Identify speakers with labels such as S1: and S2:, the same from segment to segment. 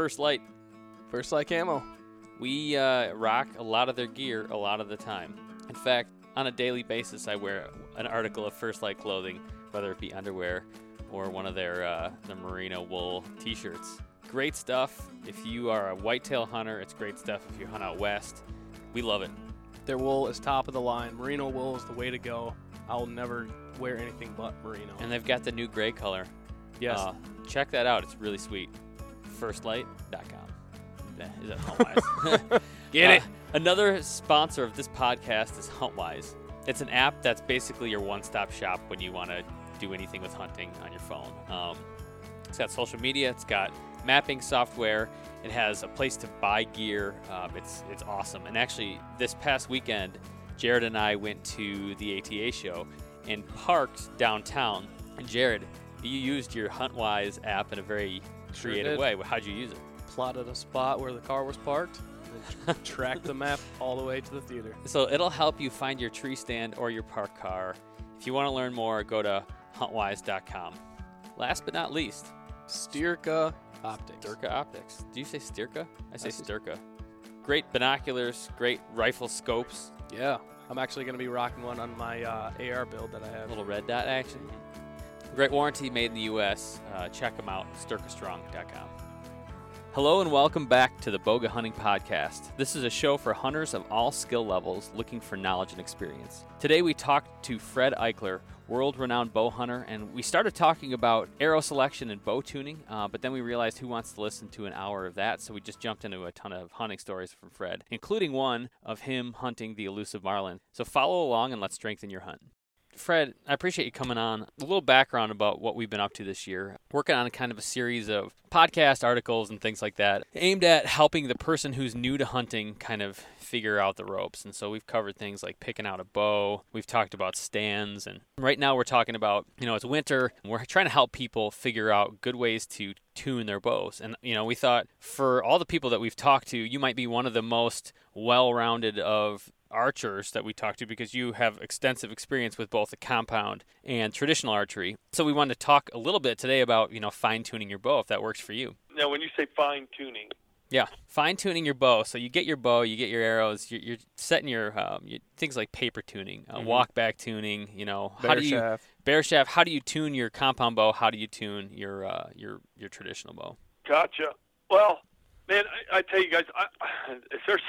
S1: First Lite.
S2: First Lite Camo.
S1: We uh, rock a lot of their gear a lot of the time. In fact, on a daily basis, I wear an article of First Lite clothing, whether it be underwear or one of their uh, the merino wool T-shirts. Great stuff. If you are a whitetail hunter, it's great stuff. If you hunt out west, we love it.
S2: Their wool is top of the line. Merino wool is the way to go. I'll never wear anything but merino.
S1: And they've got the new gray color.
S2: yes,
S1: Uh, check that out. It's really sweet. Firstlite.com. Is that Huntwise?
S2: get
S1: Uh,
S2: it.
S1: Another sponsor of this podcast is Huntwise. It's an app that's basically your one-stop shop when you want to do anything with hunting on your phone. Um, it's got social media. It's got mapping software. It has a place to buy gear. Um, it's it's awesome. And actually, this past weekend, Jared and I went to the ATA show and parked downtown. And Jared, you used your Huntwise app in a very
S2: Sure
S1: creative
S2: did.
S1: way. How'd you use it?
S2: Plotted a spot where the car was parked. and tracked the map all the way to the theater.
S1: So it'll help you find your tree stand or your park car. If you want to learn more, go to huntwise.com. Last but not least,
S2: Styrka Optics.
S1: Styrka Optics. Do you say Stirka? I say
S2: I
S1: Stirka. Great binoculars, great rifle scopes,
S2: Yeah, I'm actually going to be rocking one on my uh, AR build that I have.
S1: little red dot action. Great warranty made in the U.S. Uh, check them out, styrkastrong.com. Hello and welcome back to the Bowga Hunting Podcast. This is a show for hunters of all skill levels looking for knowledge and experience. Today we talked to Fred Eichler, world renowned bow hunter, and we started talking about arrow selection and bow tuning, uh, but then we realized who wants to listen to an hour of that, so we just jumped into a ton of hunting stories from Fred, including one of him hunting the elusive marlin. So follow along and let's strengthen your hunt. Fred, I appreciate you coming on. A little background about what we've been up to this year. Working on a kind of a series of podcast articles and things like that, aimed at helping the person who's new to hunting kind of figure out the ropes. And so we've covered things like picking out a bow. We've talked about stands, and right now we're talking about you know it's winter. And we're trying to help people figure out good ways to tune their bows. And you know we thought for all the people that we've talked to, you might be one of the most well-rounded of archers that we talked to because you have extensive experience with both the compound and traditional archery. So we wanted to talk a little bit today about, you know, fine tuning your bow if that works for you.
S3: Now, when you say fine tuning,
S1: Yeah, fine tuning your bow. So you get your bow, you get your arrows, you're, you're setting your, um, your things like paper tuning, uh,
S2: Mhm.
S1: walk back tuning. You know, how do you
S2: shaft.
S1: bare shaft? How do you tune your compound bow? How do you tune your uh, your your traditional bow?
S3: gotcha. Well, man, I, I tell you guys, I, if there's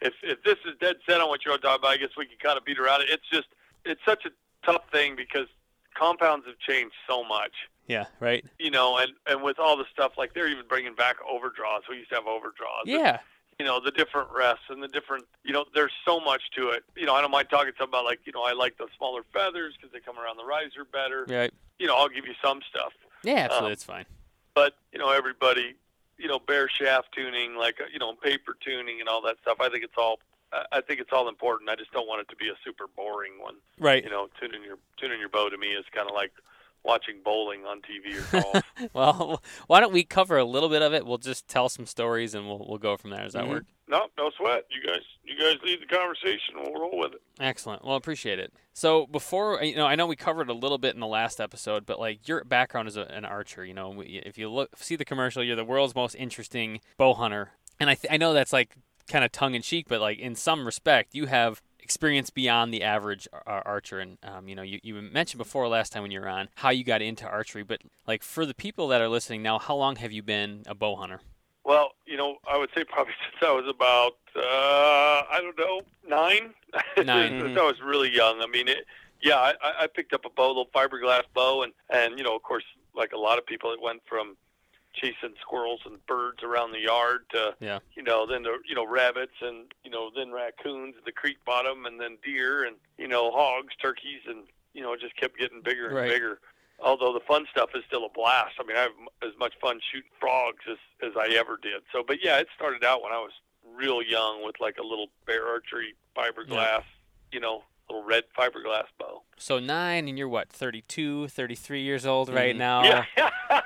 S3: if if this is dead set on what you're talking about, I guess we can kind of beat around it. It's just it's such a tough thing because compounds have changed so much.
S1: Yeah, right.
S3: You know, and and with all the stuff like they're even bringing back overdraws. We used to have overdraws. and,
S1: Yeah,
S3: you know the different rests and the different you know there's so much to it you know i don't mind talking to something about like you know i like the smaller feathers because they come around the riser better
S1: right.
S3: you know i'll give you some stuff
S1: Yeah, absolutely.
S3: Um,
S1: it's fine.
S3: but you know everybody you know bare shaft tuning like you know paper tuning and all that stuff i think it's all I- think it's all important i just don't want it to be a super boring one
S1: Right.
S3: you know tuning your tuning your bow to me is kind of like watching bowling on tv or golf
S1: well, why don't we cover a little bit of it? We'll just tell some stories and we'll we'll go from there. Does that
S2: Mhm.
S1: work?
S3: No no sweat you guys you guys lead the conversation we'll roll with it
S1: Excellent. Well, appreciate it. So before you know, I know we covered a little bit in the last episode, but like your background as a, an archer, you know, if you look see the commercial, you're the world's most interesting bow hunter, and I th- I know that's like kind of tongue in cheek, but like in some respect, you have experience beyond the average ar- archer. And um, you know, you, you mentioned before last time when you were on how you got into archery, but like for the people that are listening now, how long have you been a bow hunter?
S3: Well, you know, I would say probably since I was about uh, I don't know nine.
S1: Nine.
S3: since I was really young. I mean, it, yeah, I, I I picked up a bow, a little fiberglass bow, and and you know, of course, like a lot of people, it went from chasing squirrels and birds around the yard to
S1: Yeah.
S3: you know then the you know rabbits and you know then raccoons at the creek bottom and then deer and you know hogs, turkeys, and you know it just kept getting bigger and
S1: Right.
S3: bigger although the fun stuff is still a blast. I mean, I have as much fun shooting frogs as as I ever did. So, but yeah, it started out when I was real young with like a little bear archery fiberglass, you know, little red fiberglass bow.
S1: So nine, and you're what, 32, 33 years old right
S2: Mhm.
S1: now?
S3: Yeah,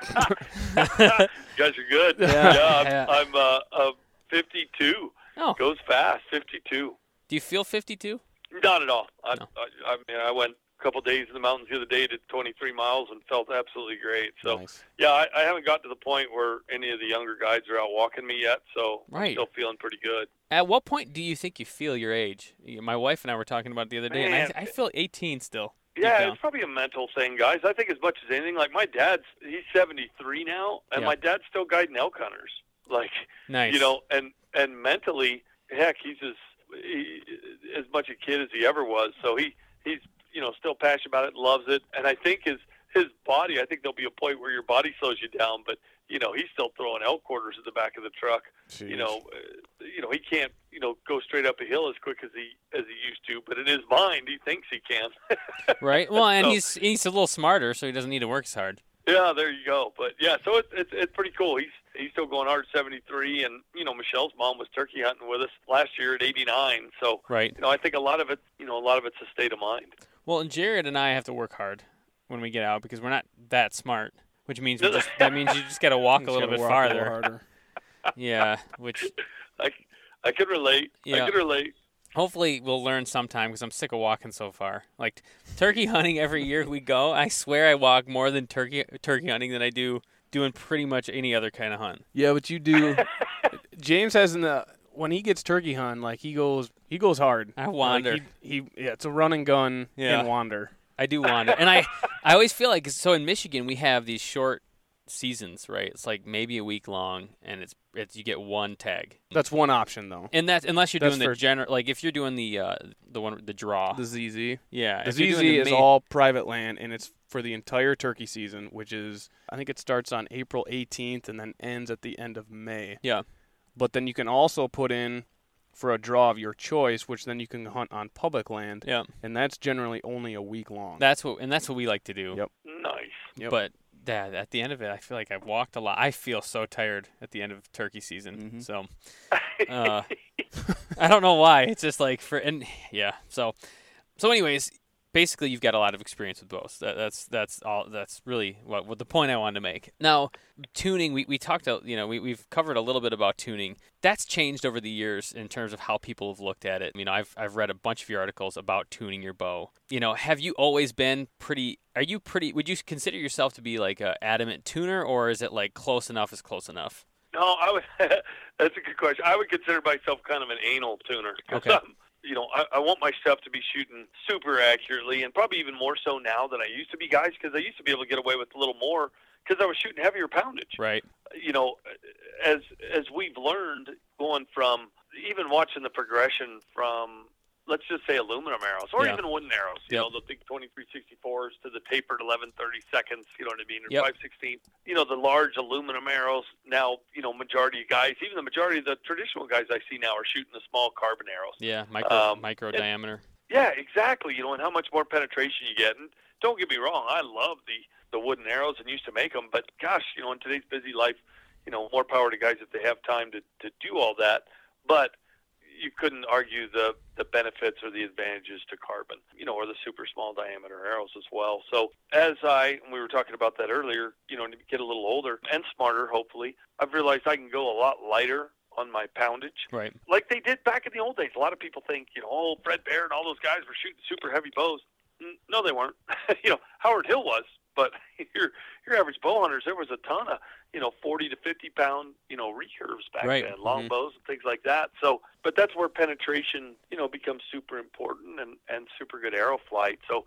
S3: you guys are good.
S1: Yeah.
S3: I'm,
S1: Yeah.
S3: I'm uh, uh, 52.
S1: Oh,
S3: Goes fast. 52.
S1: do you feel 52?
S3: Not at all. I,
S1: No.
S3: I, I mean, I went a couple days in the mountains the other day, did 23 miles and felt absolutely great. So
S2: Nice.
S3: yeah, I, I haven't got to the point where any of the younger guys are out walking me yet. So I'm
S1: Right.
S3: still feeling pretty good.
S1: At what point do you think you feel your age? My wife and I were talking about it the other day,
S3: Man.
S1: and I, I feel 18 still.
S3: Yeah, it's probably a mental thing, guys. I think as much as anything, like my dad's, he's 73 now, and
S1: Yeah.
S3: my dad's still guiding elk hunters. Like,
S1: Nice.
S3: you know, and and mentally, heck, he's as he, as much a kid as he ever was. So he he's you know still passionate about it, loves it, and I think his his body. I think there'll be a point where your body slows you down, but you know he's still throwing elk quarters in the back of the truck. You know, uh, you know he can't you know go straight up a hill as quick as he as he used to, but in his mind he thinks he can.
S1: right? Well, and
S3: So-
S1: he's he's a little smarter, so he doesn't need to work as hard.
S3: Yeah, there you go. But yeah, so it's it's it's pretty cool. He's he's still going hard 73, and you know Michelle's mom was turkey hunting with us last year at 89. So
S1: Right.
S3: you know I think a lot of it, you know, a lot of it's a state of mind.
S1: Well, and Jared and I have to work hard when we get out because we're not that smart, which means just, that means you just got to walk a little bit
S2: walk a little
S1: farther.
S2: harder.
S1: Yeah, which
S3: I I could relate.
S1: Yeah.
S3: I could relate.
S1: hopefully we'll learn sometime because I'm sick of walking so far. Like turkey hunting every year we go, I swear I walk more than turkey turkey hunting than I do doing pretty much any other kind of hunt.
S2: Yeah, but you do. James has in the uh, when he gets turkey hunt, like he goes, he goes hard.
S1: I
S2: Like,
S1: wander.
S2: he, he, yeah, it's a run and gun
S1: Yeah.
S2: and wander.
S1: I do wander, and I I always feel like so in Michigan we have these short seasons, right? It's like maybe a week long, and it's it's you get one tag,
S2: That's one option though.
S1: and that's unless you're
S2: That's
S1: doing the general, like if you're doing the uh the one the draw,
S2: The ZZ.
S1: yeah.
S2: The ZZ
S1: the
S2: is
S1: main-
S2: all private land, and it's for the entire turkey season, which is I think it starts on April 18th and then ends at the end of May.
S1: Yeah.
S2: But then you can also put in for a draw of your choice, which then you can hunt on public land,
S1: yeah.
S2: and that's generally only a week long.
S1: That's what and that's what we like to do.
S2: Yep.
S3: Nice.
S2: Yep.
S1: But Dad, at the end of it, I feel like I've walked a lot. I feel so tired at the end of turkey season.
S2: Mhm.
S1: So uh, I don't know why. It's just like for and yeah. So so anyways, basically you've got a lot of experience with bows. That, that's that's all. That's really what, what the point I wanted to make. Now tuning, we we talked. You know, we we've covered a little bit about tuning. That's changed over the years in terms of how people have looked at it. You know, I've I've read a bunch of your articles about tuning your bow. You know, have you always been pretty? Are you pretty? Would you consider yourself to be like a adamant tuner, or is it like close enough is close enough?
S3: No, I would. that's a good question. I would consider myself kind of an anal tuner.
S1: Okay.
S3: I'm- um, you know, I, I want my stuff to be shooting super accurately, and probably even more so now than I used to be, guys. Because I used to be able to get away with a little more because I was shooting heavier poundage.
S1: Right.
S3: You know, as as we've learned, going from even watching the progression from let's just say aluminum arrows or
S1: Yeah.
S3: even wooden arrows. You
S1: Yep.
S3: know, the big 2364s to the tapered 1130 seconds. You know what I mean? Or
S1: Yep.
S3: 516. You know, the large aluminum arrows. Now, you know, majority of guys, even the majority of the traditional guys I see now, are shooting the small carbon arrows.
S1: Yeah. Micro
S3: Um,
S1: micro
S3: and-
S1: diameter.
S3: Yeah, exactly. You know, and how much more penetration you get. And don't get me wrong, I love the the wooden arrows and used to make them, but gosh, you know, in today's busy life, you know, more power to guys if they have time to to do all that. But you couldn't argue the the benefits or the advantages to carbon, you know, or the super small diameter arrows as well. So as I and we were talking about that earlier, you know, to get a little older and smarter, hopefully, I've realized I can go a lot lighter on my poundage
S1: Right.
S3: like they did back in the old days. A lot of people think, you know, oh, Fred Bear and all those guys were shooting super heavy bows. No, they weren't. you know, Howard Hill was, but your your average bow hunters, there was a ton of, you know, 40 to 50 pound, you know, recurves back
S1: Right.
S3: then, long
S1: Mhm.
S3: bows and things like that. So, but that's where penetration, you know, becomes super important and and super good arrow flight. So,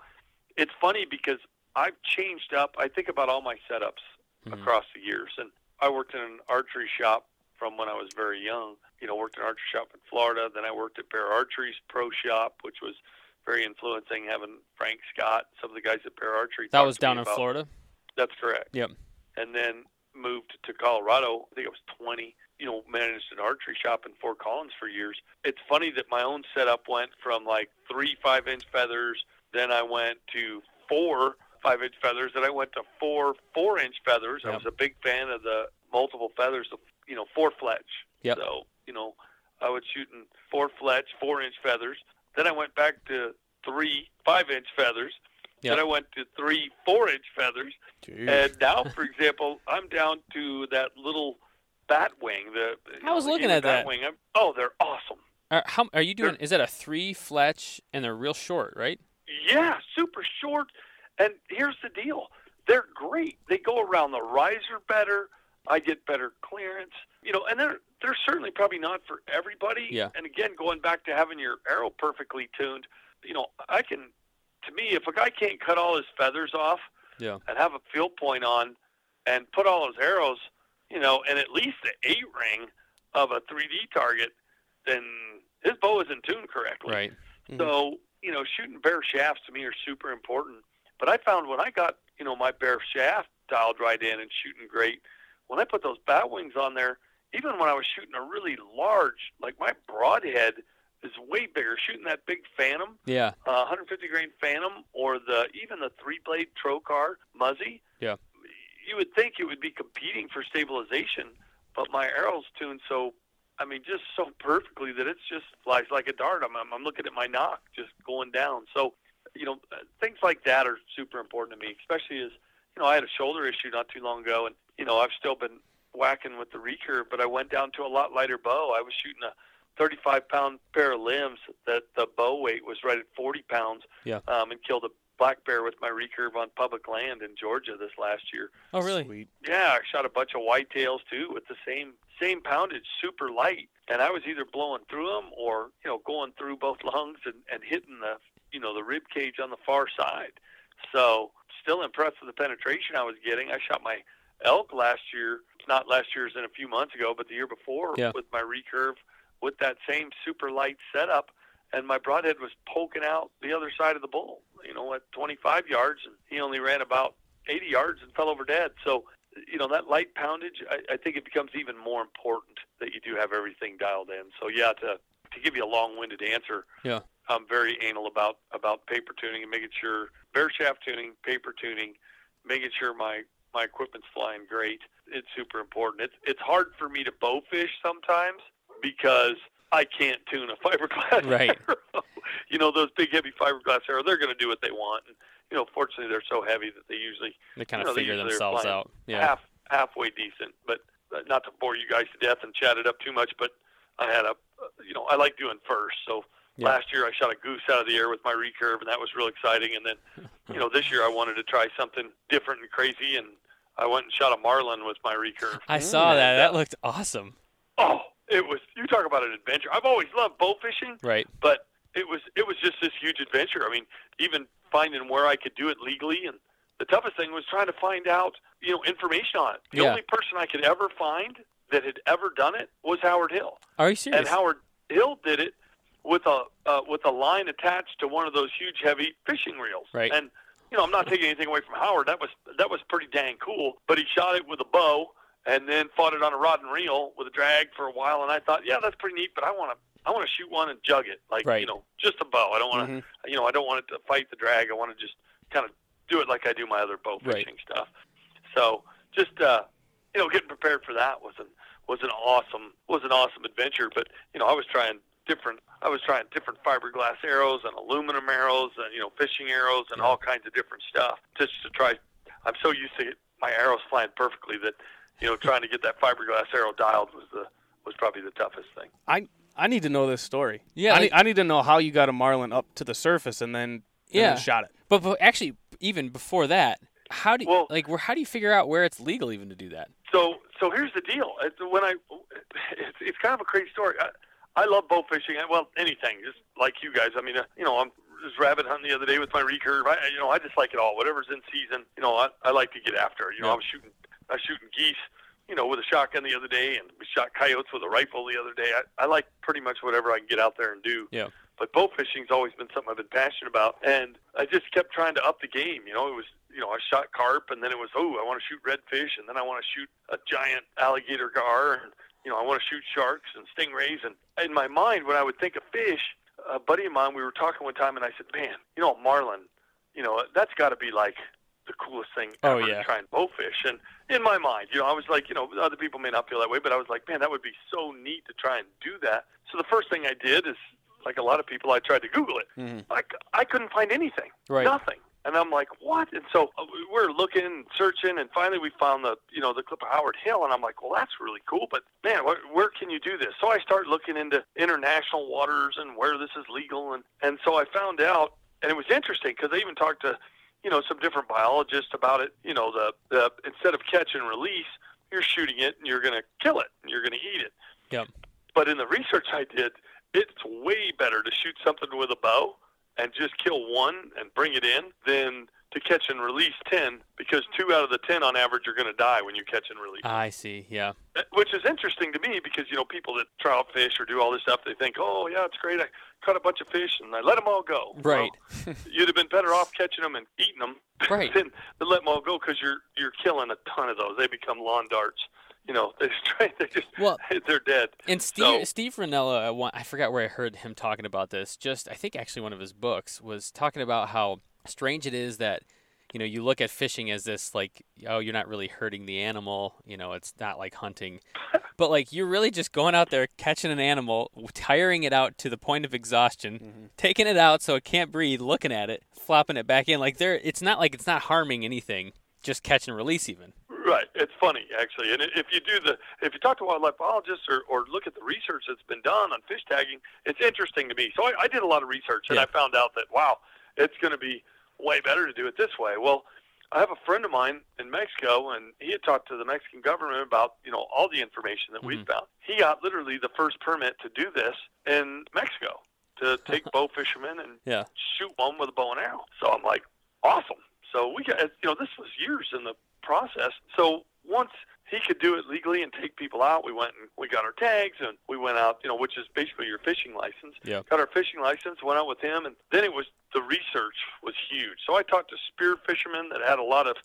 S3: it's funny because I've changed up. I think about all my setups
S1: Mhm.
S3: across the years. And I worked in an archery shop from when I was very young. You know, worked in an archery shop in Florida. Then I worked at Bear Archery's pro shop, which was very influencing having Frank Scott, some of the guys at Bear Archery.
S1: That was down in
S3: about-
S1: Florida.
S3: That's correct.
S1: Yep.
S3: And then moved to Colorado. I think I was 20. You know, managed an archery shop in Fort Collins for years. It's funny that my own setup went from like three five inch feathers. Then I went to four five inch feathers. Then I went to four four inch feathers. I was a big fan of the multiple feathers. You know, four fletch.
S1: Yep.
S3: So you know, I was shooting four fletch, four inch feathers. Then I went back to three five inch feathers.
S1: Yep.
S3: Then I went to three four inch feathers. And now, for example, I'm down to that little bat wing. The
S1: I was
S3: know,
S1: looking at that.
S3: Wing. I'm, oh, they're awesome.
S1: Are, how are you doing?
S3: Sure.
S1: Is that a three fletch and they're real short, right?
S3: Yeah, super short. And here's the deal: they're great. They go around the riser better. I get better clearance. You know, and they're they're certainly probably not for everybody.
S1: Yeah.
S3: And again, going back to having your arrow perfectly tuned, you know, I can. To me, if a guy can't cut all his feathers off
S1: Yeah.
S3: and have a field point on, and put all his arrows, you know, and at least the eight ring of a 3D target, then his bow isn't tuned correctly.
S1: Right. Mm-hmm.
S3: So, you know, shooting bare shafts to me are super important. But I found when I got, you know, my bare shaft dialed right in and shooting great, when I put those bat wings on there, even when I was shooting a really large, like my broadhead is way bigger. Shooting that big Phantom,
S1: Yeah.
S3: uh, 150 grain Phantom, or the even the three blade Trocar Muzzy.
S1: Yeah.
S3: You would think it would be competing for stabilization, but my arrows tuned so, I mean, just so perfectly that it's just flies like a dart. I'm I'm, I'm looking at my nock just going down. So, you know, uh, things like that are super important to me, especially as you know I had a shoulder issue not too long ago, and you know I've still been whacking with the recurve, but I went down to a lot lighter bow. I was shooting a 35 pound pair of limbs that the bow weight was right at 40 pounds.
S1: Yeah.
S3: Um, and killed a black bear with my recurve on public land in Georgia this last year.
S1: Oh, really?
S2: Sweet.
S3: Yeah, I shot a bunch of whitetails too with the same same poundage, super light, and I was either blowing through them or you know going through both lungs and, and hitting the you know the rib cage on the far side. So still impressed with the penetration I was getting. I shot my elk last year, not last year's in a few months ago, but the year before
S1: Yeah.
S3: with my recurve with that same super light setup, and my broadhead was poking out the other side of the bull. You know, at 25 yards, and he only ran about 80 yards and fell over dead. So, you know, that light poundage, I, I think it becomes even more important that you do have everything dialed in. So, yeah, to to give you a long-winded answer,
S1: Yeah.
S3: I'm very anal about about paper tuning and making sure bare shaft tuning, paper tuning, making sure my my equipment's flying great. It's super important. It's it's hard for me to bow fish sometimes because I can't tune a fiberglass
S1: Right.
S3: arrow. you know, those big heavy fiberglass arrows, they're going to do what they want. And, you know, fortunately, they're so heavy that they usually
S1: They kind
S3: You
S1: of
S3: know, they
S1: figure themselves out. Yeah.
S3: half halfway decent. But uh, not to bore you guys to death and chat it up too much, but I had a, uh, you know, I like doing first. So
S1: Yeah.
S3: last year I shot a goose out of the air with my recurve, and that was real exciting. And then, you know, this year I wanted to try something different and crazy, and I went and shot a marlin with my recurve.
S1: I saw
S3: Mm.
S1: that. That looked awesome.
S3: Oh, it was. You talk about an adventure. I've always loved bow fishing,
S1: Right.
S3: but it was it was just this huge adventure. I mean, even finding where I could do it legally, and the toughest thing was trying to find out you know information on it. The
S1: Yeah.
S3: only person I could ever find that had ever done it was Howard Hill,
S1: Are you serious?
S3: and Howard Hill did it with a uh, with a line attached to one of those huge heavy fishing reels.
S1: Right.
S3: And you know, I'm not taking anything away from Howard. That was that was pretty dang cool. But he shot it with a bow and then fought it on a rod and reel with a drag for a while. And I thought, yeah, that's pretty neat. But I want to I want to shoot one and jug it like
S1: Right.
S3: you know just a bow. I don't want to
S2: Mhm.
S3: you know I don't want it to fight the drag. I want to just kind of do it like I do my other bow
S1: Right.
S3: fishing stuff. So just uh, you know, getting prepared for that was an was an awesome was an awesome adventure. But you know, I was trying different. I was trying different fiberglass arrows and aluminum arrows and you know fishing arrows and all kinds of different stuff just to try. I'm so used to my arrows flying perfectly that you know trying to get that fiberglass arrow dialed was the was probably the toughest thing.
S2: I I need to know this story.
S1: Yeah,
S2: I,
S1: like-
S2: need, I need to know how you got a marlin up to the surface and then and
S1: Yeah.
S2: then shot it.
S1: But, but actually, even before that, how do you,
S3: Well-
S1: like where how do you figure out where it's legal even to do that?
S3: So so here's the deal. It's, when I it's, it's kind of a crazy story. I, I love bow fishing. I- Well, anything, just like you guys. I mean, uh, you know, I'm just rabbit hunting the other day with my recurve. I, you know, I just like it all. Whatever's in season, you know, I, I like to get after. You know,
S1: Yeah.
S3: I was shooting I was shooting geese, you know, with a shotgun the other day, and we shot coyotes with a rifle the other day. I, I like pretty much whatever I can get out there and do.
S1: Yeah.
S3: But bow fishing's always been something I've been passionate about, and I just kept trying to up the game. You know, it was you know I shot carp, and then it was oh I want to shoot redfish, and then I want to shoot a giant alligator gar, and you know I want to shoot sharks and stingrays. And in my mind, when I would think of fish, a buddy of mine, we were talking one time, and I said, man, you know, marlin, you know, that's got to be like the coolest thing
S1: Oh,
S3: ever
S1: yeah.
S3: to try and bow fish. And in my mind, you know, I was like, you know, other people may not feel that way, but I was like, man, that would be so neat to try and do that. So the first thing I did is, like a lot of people, I tried to Google it.
S2: Mhm.
S3: I couldn't find anything,
S1: Right.
S3: nothing. And I'm like, what? And so uh, we we're looking, and searching, and finally we found the, you know, the clip of Howard Hill, and I'm like, well, that's really cool, but man, where, where can you do this? So I started looking into international waters and where this is legal, and and so I found out and it was interesting because I even talked to, you know, some different biologists about it. You know, the the instead of catch and release, you're shooting it and you're going to kill it and you're going to eat it.
S1: Yep.
S3: But in the research I did, it's way better to shoot something with a bow and just kill one and bring it in than to catch and release 10 because two out of the 10 on average are going to die when you catch and release.
S1: I see. Yeah.
S3: Which is interesting to me because, you know, people that trout fish or do all this stuff, they think, oh, yeah, it's great. I caught a bunch of fish and I let them all go.
S1: Right.
S3: Well, you'd have been better off catching them and eating them
S1: Right.
S3: than to let them all go because you're, you're killing a ton of those. They become lawn darts. You know, they just, they just
S1: Well,
S3: they're dead.
S1: And Steve
S3: So-
S1: Steve Rinella, one- I forgot where I heard him talking about this. Just I think actually one of his books was talking about how strange it is that you know you look at fishing as this like oh you're not really hurting the animal you know it's not like hunting but like you're really just going out there catching an animal tiring it out to the point of exhaustion
S2: Mm-hmm.
S1: taking it out so it can't breathe looking at it flopping it back in like there it's not like it's not harming anything just catch and release even
S3: Right. It's funny actually, and if you do the if you talk to wildlife biologists or, or look at the research that's been done on fish tagging, it's interesting to me. So I, I did a lot of research, and
S1: Yeah.
S3: I found out that wow, it's going to be way better to do it this way. Well, I have a friend of mine in Mexico, and he had talked to the Mexican government about you know all the information that we
S1: Mhm.
S3: found. He got literally the first permit to do this in Mexico to take bow fishermen and
S1: Yeah.
S3: shoot one with a bow and arrow. So I'm like, awesome. So we got, you know, this was years in the process. So once he could do it legally and take people out, we went and we got our tags and we went out, you know, which is basically your fishing license.
S1: Yeah.
S3: Got our fishing license, went out with him, and then it was the research was huge. So I talked to spear fishermen that had a lot of,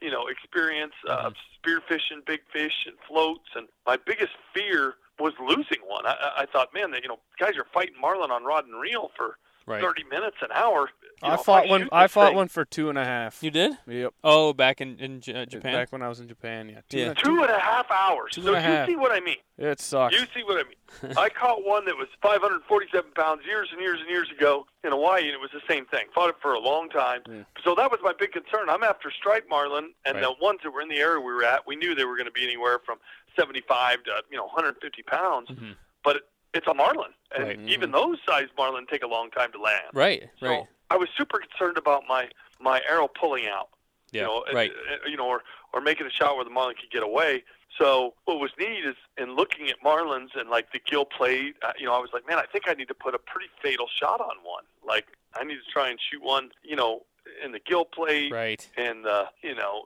S3: you know, experience uh, spear fishing, big fish, and floats. And my biggest fear was losing one. I, I- I thought, man, that you know, guys are fighting marlin on rod and reel for
S1: right
S3: 30 minutes an hour. You know,
S2: I fought one. I fought
S3: thing-
S2: one for two and a half.
S1: you did
S2: Yep.
S1: oh back in in J- uh, japan
S2: Back when I was in Japan, yeah. Two
S1: Yeah.
S2: and a-
S3: Two and a half hours.
S2: Two
S3: so
S2: and a
S3: you see what I mean.
S2: It sucks.
S3: You see what I mean. I caught one that was 547 pounds years and years and years ago in Hawaii, and it was the same thing. Fought it for a long time.
S2: Yeah.
S3: So that was my big concern. I'm after striped marlin, and
S1: Right.
S3: the ones that were in the area we were at, we knew they were going to be anywhere from 75 to you know 150 pounds.
S1: Mhm.
S3: But it's a marlin, and
S1: Right.
S3: even those size marlin take a long time to land.
S1: right
S3: So
S1: right
S3: I was super concerned about my my arrow pulling out.
S1: yeah
S3: you know, uh,
S1: right
S3: uh, you know, or or making a shot where the marlin could get away. So what was neat is in looking at marlins and like the gill plate, uh, you know, I was like, man, I think I need to put a pretty fatal shot on one. Like I need to try and shoot one, you know, in the gill plate
S1: right
S3: and the you know,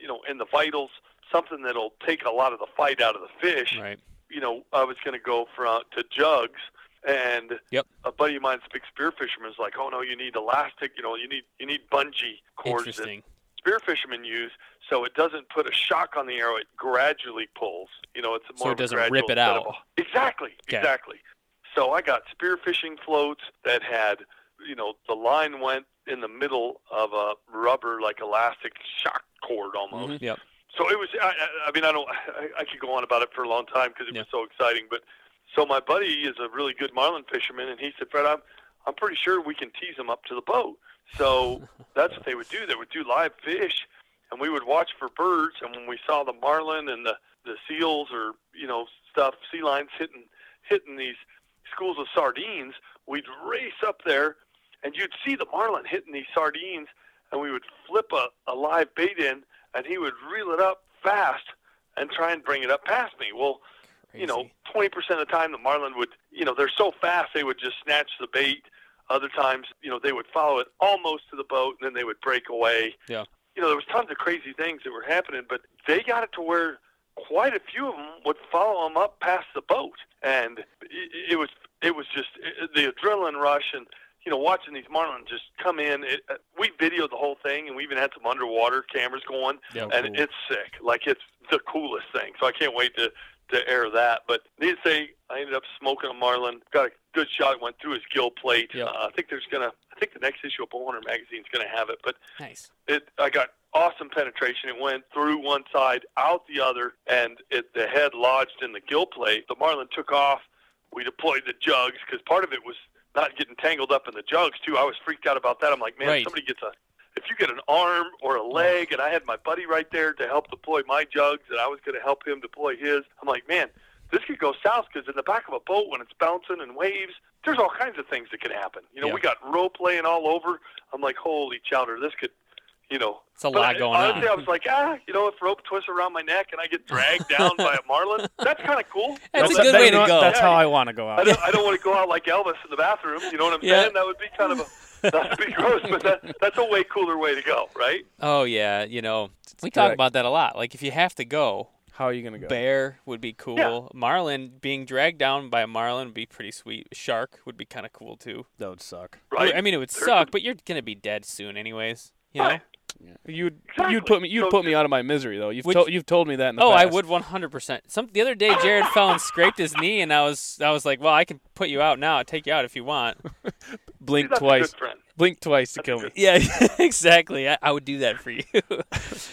S3: you know, in the vitals, something that'll take a lot of the fight out of the fish
S1: right
S3: you know, I was going to go from to jugs, and
S1: Yep.
S3: a buddy of mine's a big spear fisherman is like, oh no, you need elastic, you know, you need you need bungee cords that spear fishermen use, so it doesn't put a shock on the arrow. It gradually pulls. You know, it's more
S1: So it doesn't
S3: gradual
S1: rip it out.
S3: exactly,
S1: Okay.
S3: exactly. So I got spear fishing floats that had, you know, the line went in the middle of a rubber like elastic shock cord almost.
S1: Mhm. yep
S3: So it was. I, I- I mean, I don't. I, I could go on about it for a long time because it
S1: Yeah.
S3: was so exciting. But so my buddy is a really good marlin fisherman, and he said, "Fred, I'm I'm pretty sure we can tease them up to the boat." So that's what they would do. They would do live fish, and we would watch for birds. And when we saw the marlin and the the seals or you know stuff, sea lions hitting hitting these schools of sardines, we'd race up there, and you'd see the marlin hitting these sardines, and we would flip a, a live bait in, and he would reel it up fast and try and bring it up past me. Well, you know, 20% of the time the marlin would, you know, they're so fast they would just snatch the bait. Other times, you know, they would follow it almost to the boat and then they would break away.
S1: Yeah.
S3: You know, there was tons of crazy things that were happening, but they got it to where quite a few of them would follow them up past the boat, and it, it was it was just it, the adrenaline rush and you know watching these marlin just come in. It, uh, we videoed the whole thing, and we even had some underwater cameras going
S1: Yep.
S3: and it's sick. Like it's the coolest thing. So I can't wait to to air that. But needless to say, I ended up smoking a marlin. Got a good shot. Went through his gill plate.
S1: Yep.
S3: Uh, I think there's gonna. I think the next issue of Bowhunter magazine is gonna have it. But
S1: nice
S3: it, I got awesome penetration. It went through one side, out the other, and it, the head lodged in the gill plate. The marlin took off. We deployed the jugs because part of it was not getting tangled up in the jugs too. I was freaked out about that. I'm like, man,
S1: Right.
S3: somebody gets a if you get an arm or a leg, and I had my buddy right there to help deploy my jugs, and I was going to help him deploy his. I'm like, man, this could go south because in the back of a boat when it's bouncing and waves, there's all kinds of things that can happen. You know,
S1: Yeah.
S3: we got rope laying all over. I'm like, holy chowder, this could, you know.
S1: It's a
S3: But
S1: lot
S3: I-
S1: going
S3: honestly,
S1: on.
S3: Honestly, I was like, ah, you know, if rope twists around my neck and I get dragged down by a marlin, that's kind of cool.
S1: That's a good
S2: that-
S1: way to go.
S2: That's
S3: Yeah.
S2: how I want to go
S3: I
S2: out.
S3: don't, I don't want to go out like Elvis in the bathroom. You know what I'm
S1: Yeah.
S3: saying? That would be kind of a that'd be gross, but that, that's a way cooler way to go, right?
S1: Oh yeah, you know we talk
S2: correct.
S1: about that a lot. Like if you have to go,
S2: How are you gonna go?
S1: bear would be cool. Marlin being dragged down by a marlin would be pretty sweet. Shark would be kind of cool too.
S2: That would suck.
S3: Right.
S1: I mean, it would suck, but you're gonna be dead soon, anyways. You know.
S3: Right.
S2: You'd
S3: Exactly.
S2: you'd put me you'd
S3: So
S2: put me out of my misery though. You've
S1: Would
S2: told
S1: you-
S2: you've told me that in the
S1: Oh, I would 100%. Some the other day, Jared fell and scraped his knee, and I was I was like, well, I can put you out now. I'll take you out if you want.
S2: blink
S3: That's a
S2: twice.
S3: Good friend.
S2: Blink twice to
S3: That's a
S2: kill me.
S1: Yeah, exactly. I, I would do that for you.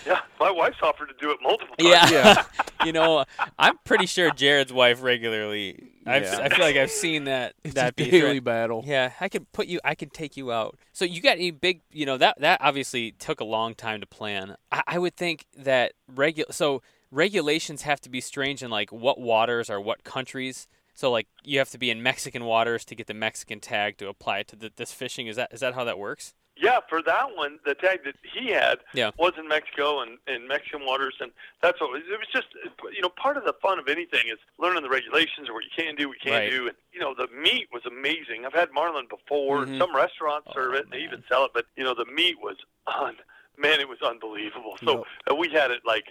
S3: Yeah, my wife's offered to do it multiple times.
S1: yeah.
S2: Yeah.
S1: you know, I'm pretty sure Jared's wife regularly. I've,
S2: Yeah.
S1: I feel like I've seen that.
S2: It's
S1: that
S2: a
S1: be
S2: daily
S1: threat-
S2: battle.
S1: Yeah, I could put you. I can take you out. So you got any big? You know that that obviously took a long time to plan. I, I would think that regu- So regulations have to be strange in like what waters or what countries. So like you have to be in Mexican waters to get the Mexican tag to apply it to the, this fishing. Is that is that how that works?
S3: Yeah, for that one, the tag that he had
S1: Yeah.
S3: was in Mexico and in Mexican waters, and that's what it was. Just you know, part of the fun of anything is learning the regulations or what you can do, what you can't
S1: Right.
S3: do. And you know, the meat was amazing. I've had marlin before.
S1: Mhm.
S3: Some restaurants serve
S1: Oh,
S3: it, and they even sell it. But you know, the meat was un. Man, it was unbelievable. So uh, we had it like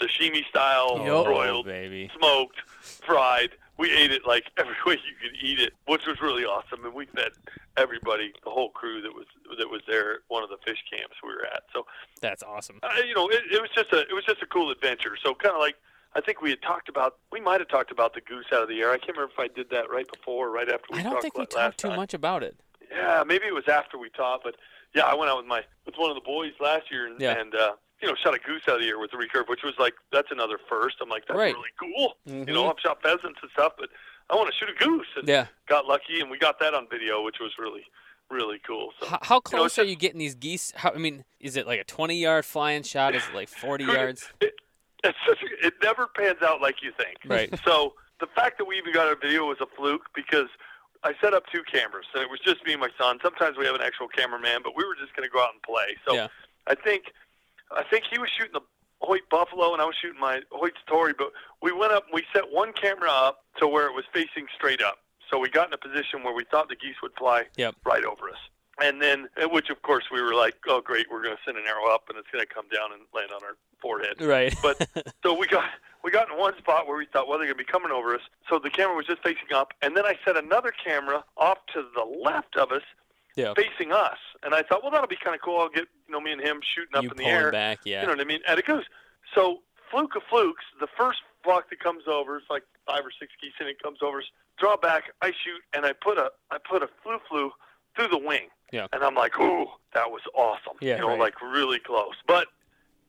S3: sashimi style,
S2: Yup.
S3: broiled,
S1: Oh, baby.
S3: smoked, fried. We ate it like every way you could eat it, which was really awesome. And we fed everybody, the whole crew that was that was there at one of the fish camps we were at. So
S1: That's awesome.
S3: uh, you know, it, it was just a it was just a cool adventure. So kind of like I think we had talked about we might have talked about the goose out of the air. I can't remember if I did that right before, or right after we
S1: I don't
S3: talked
S1: think we talked too
S3: time.
S1: much about it.
S3: Yeah, maybe it was after we talked, but yeah, I went out with my with one of the boys last year and,
S1: Yeah.
S3: and uh, you know shot a goose out of the air with the recurve, which was like that's another first. I'm like that's
S1: Right.
S3: really cool.
S1: Mhm.
S3: You know, I've shot pheasants and stuff, but I want to shoot a goose. And
S1: Yeah.
S3: got lucky, and we got that on video, which was really really cool. So
S1: How, how
S3: you know,
S1: close are you getting these geese? How, I mean, is it like a 20 yard flying shot? Is it like 40 yards?
S3: It, it's such a, it never pans out like you think.
S1: Right.
S3: So the fact that we even got a video was a fluke because I set up two cameras and it was just me and my son. Sometimes we have an actual cameraman, but we were just going to go out and play. So
S1: Yeah.
S3: I think I think he was shooting the Hoyt Buffalo and I was shooting my Hoyt Satori, but we went up and we set one camera up to where it was facing straight up. So we got in a position where we thought the geese would fly
S1: Yep.
S3: right over us. And then, uh, which of course we were like, oh great, we're going to send an arrow up and it's going to come down and land on our forehead.
S1: Right.
S3: But so we got we got in one spot where we thought, well, they're gonna be coming over us. So the camera was just facing up, and then I set another camera off to the left of us,
S1: Yeah.
S3: facing us. And I thought, well, that'll be kind of cool. I'll get you know me and him shooting up
S1: you
S3: in the air.
S1: back, yeah.
S3: You know what I mean? And it goes. So fluke of flukes, the first flock that comes over, it's like five or six geese, and it comes over. Draw back, I shoot, and I put a I put a flu flu through the wing.
S1: Yeah.
S3: And I'm like, ooh, that was awesome.
S1: Yeah,
S3: You know,
S1: right.
S3: like really close. But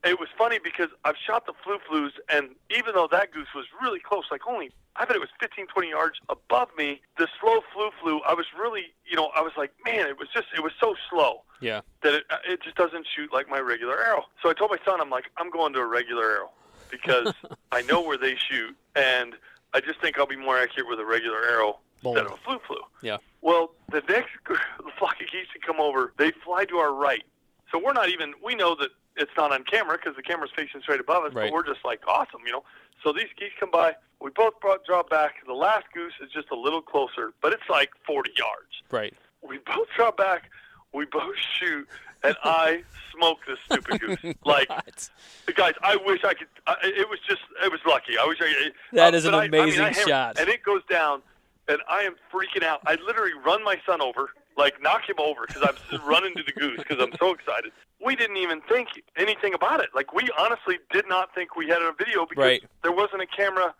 S3: it was funny because I've shot the flu flus, and even though that goose was really close, like only, I bet it was 15, 20 yards above me, the slow flu flu, I was really, you know, I was like, man, it was just, it was so slow
S1: Yeah.
S3: that it, uh, it just doesn't shoot like my regular arrow. So I told my son, I'm like, I'm going to a regular arrow because I know where they shoot, and I just think I'll be more accurate with a regular arrow instead of a flu flu.
S1: Yeah.
S3: Well, the next flock of geese that come over, they fly to our right. So we're not even, we know that it's not on camera because the camera's facing straight above us,
S1: Right.
S3: but we're just like, awesome, you know. So these geese come by. We both brought, draw back. The last goose is just a little closer, but it's like 40 yards.
S1: Right.
S3: We both draw back. We both shoot, and I smoke this stupid goose. Like,
S1: What?
S3: guys, I wish I could. I, it was just, it was lucky. I wish I.
S1: That
S3: uh,
S1: is an
S3: I- I mean,
S1: amazing
S3: I hammer-
S1: shot.
S3: And it goes down, and I am freaking out. I literally run my son over, like knock him over, because I'm running to the goose because I'm so excited. We didn't even think anything about it. Like we honestly did not think we had a video because
S1: Right.
S3: there wasn't a camera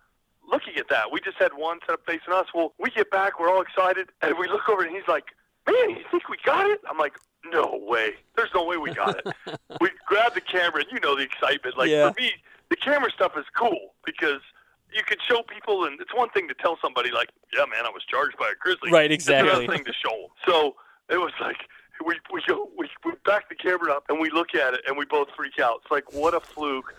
S3: looking at that. We just had one set up facing us. Well, we get back, we're all excited, and we look over, and he's like, "Man, you think we got it?" I'm like, "No way. There's no way we got it." we grab the camera, and you know the excitement. Like
S1: Yeah.
S3: for me, the camera stuff is cool because you could show people, and it's one thing to tell somebody like, "Yeah, man, I was charged by a grizzly."
S1: Right,
S3: It's another
S1: exactly.
S3: thing to show them. So it was like we we go we, we back the camera up and we look at it and we both freak out. It's like what a fluke,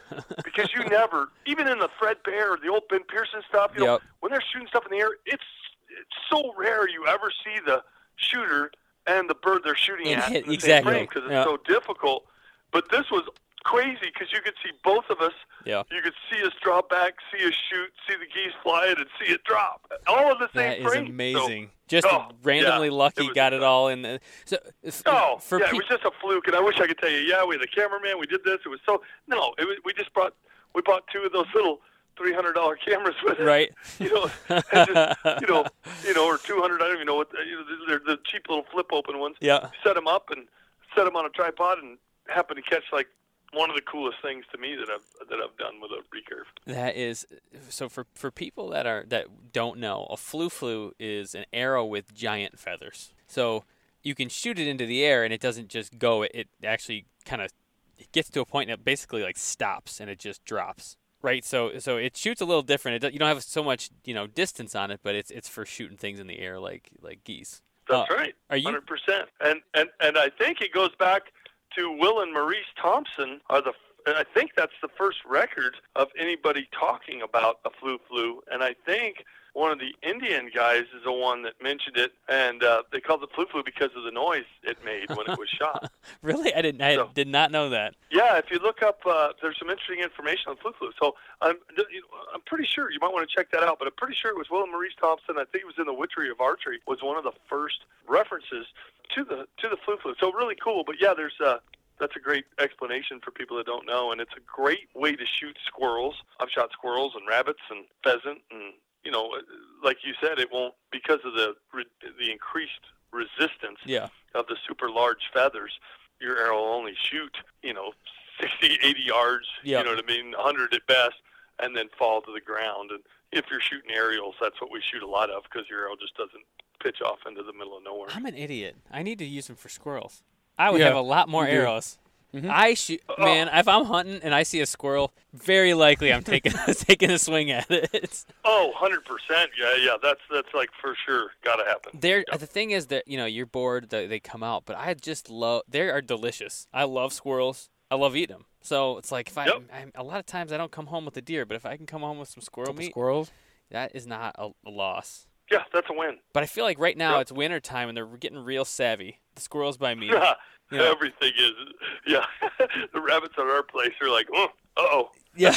S3: because you never even in the Fred Bear, the old Ben Pearson stuff. You know,
S1: Yep.
S3: when they're shooting stuff in the air, it's it's so rare you ever see the shooter and the bird they're shooting
S1: And
S3: at
S1: hit-
S3: in the
S1: exactly.
S3: because it's
S1: Yeah.
S3: so difficult. But this was crazy because you could see both of us.
S1: Yeah.
S3: You could see us draw back, see us shoot, see the geese fly it, and see it drop. All of the same
S1: That is
S3: frame. So-
S1: amazing. Just
S3: Oh,
S1: randomly
S3: yeah,
S1: lucky
S3: it was
S1: got it all in. The, so
S3: Oh,
S1: for
S3: yeah,
S1: pe-
S3: it was just a fluke, and I wish I could tell you, yeah, we had a cameraman, we did this. It was so no, it was, we just brought we bought two of those little three hundred dollar cameras with us,
S1: right.
S3: You know, just, you know, you know, or two hundred. I don't even know what you know. They're the cheap little flip open ones.
S1: Yeah.
S3: Set them up and set them on a tripod, and happened to catch like one of the coolest things to me that I've that I've done with a recurve.
S1: That is so for for people that are that don't know, a flu flu is an arrow with giant feathers. So you can shoot it into the air and it doesn't just go. It, it actually kind of it gets to a point that basically like stops and it just drops. Right. So so it shoots a little different. It, you don't have so much you know distance on it, but it's it's for shooting things in the air like like geese.
S3: That's
S1: Uh,
S3: right.
S1: are you-
S3: hundred percent? And and and I think it goes back to Will and Maurice Thompson are the. And I think that's the first record of anybody talking about a flu flu. And I think one of the Indian guys is the one that mentioned it, and uh, they called it flu flu because of the noise it made when it was shot.
S1: Really, I didn't. I
S3: So-
S1: did not know that.
S3: Yeah, if you look up, uh, there's some interesting information on flu flu. So I'm, I'm pretty sure you might want to check that out. But I'm pretty sure it was William Maurice Thompson. I think it was in the Witchery of Archery. Was one of the first references to the to the flu flu. So really cool. But yeah, there's uh, that's a great explanation for people that don't know, and it's a great way to shoot squirrels. I've shot squirrels and rabbits and pheasant, and you know, like you said, it won't because of the re- the increased resistance
S1: Yeah.
S3: of the super large feathers, your arrow will only shoot, you know, 60, 80 yards,
S1: Yep.
S3: you know what I mean, 100 at best, and then fall to the ground. And if you're shooting aerials, that's what we shoot a lot of because your arrow just doesn't pitch off into the middle of nowhere.
S1: I'm an idiot. I need to use them for squirrels. I would
S2: Yeah,
S1: have a lot more
S2: you
S1: arrows.
S2: Mhm.
S1: I shoot,
S3: Oh.
S1: man. If I'm hunting and I see a squirrel, very likely I'm taking taking a swing at it.
S3: Oh, 100%. Yeah, yeah, that's that's like for sure got to happen.
S1: They're the thing is that you know you're bored that they come out, but I just love. They are delicious. I love squirrels. I love eating them. So it's like if I,
S3: Yep.
S1: I'm, a lot of times I don't come home with a deer, but if I can come home with some squirrel
S2: Couple
S1: meat,
S2: squirrels.
S1: that is not a, a loss.
S3: Yeah, that's a win.
S1: But I feel like right now
S3: Yep.
S1: it's winter time and they're getting real savvy. The squirrels by me. you know.
S3: Everything is, yeah. the rabbits at our place are like, oh, uh-oh.
S1: Yeah,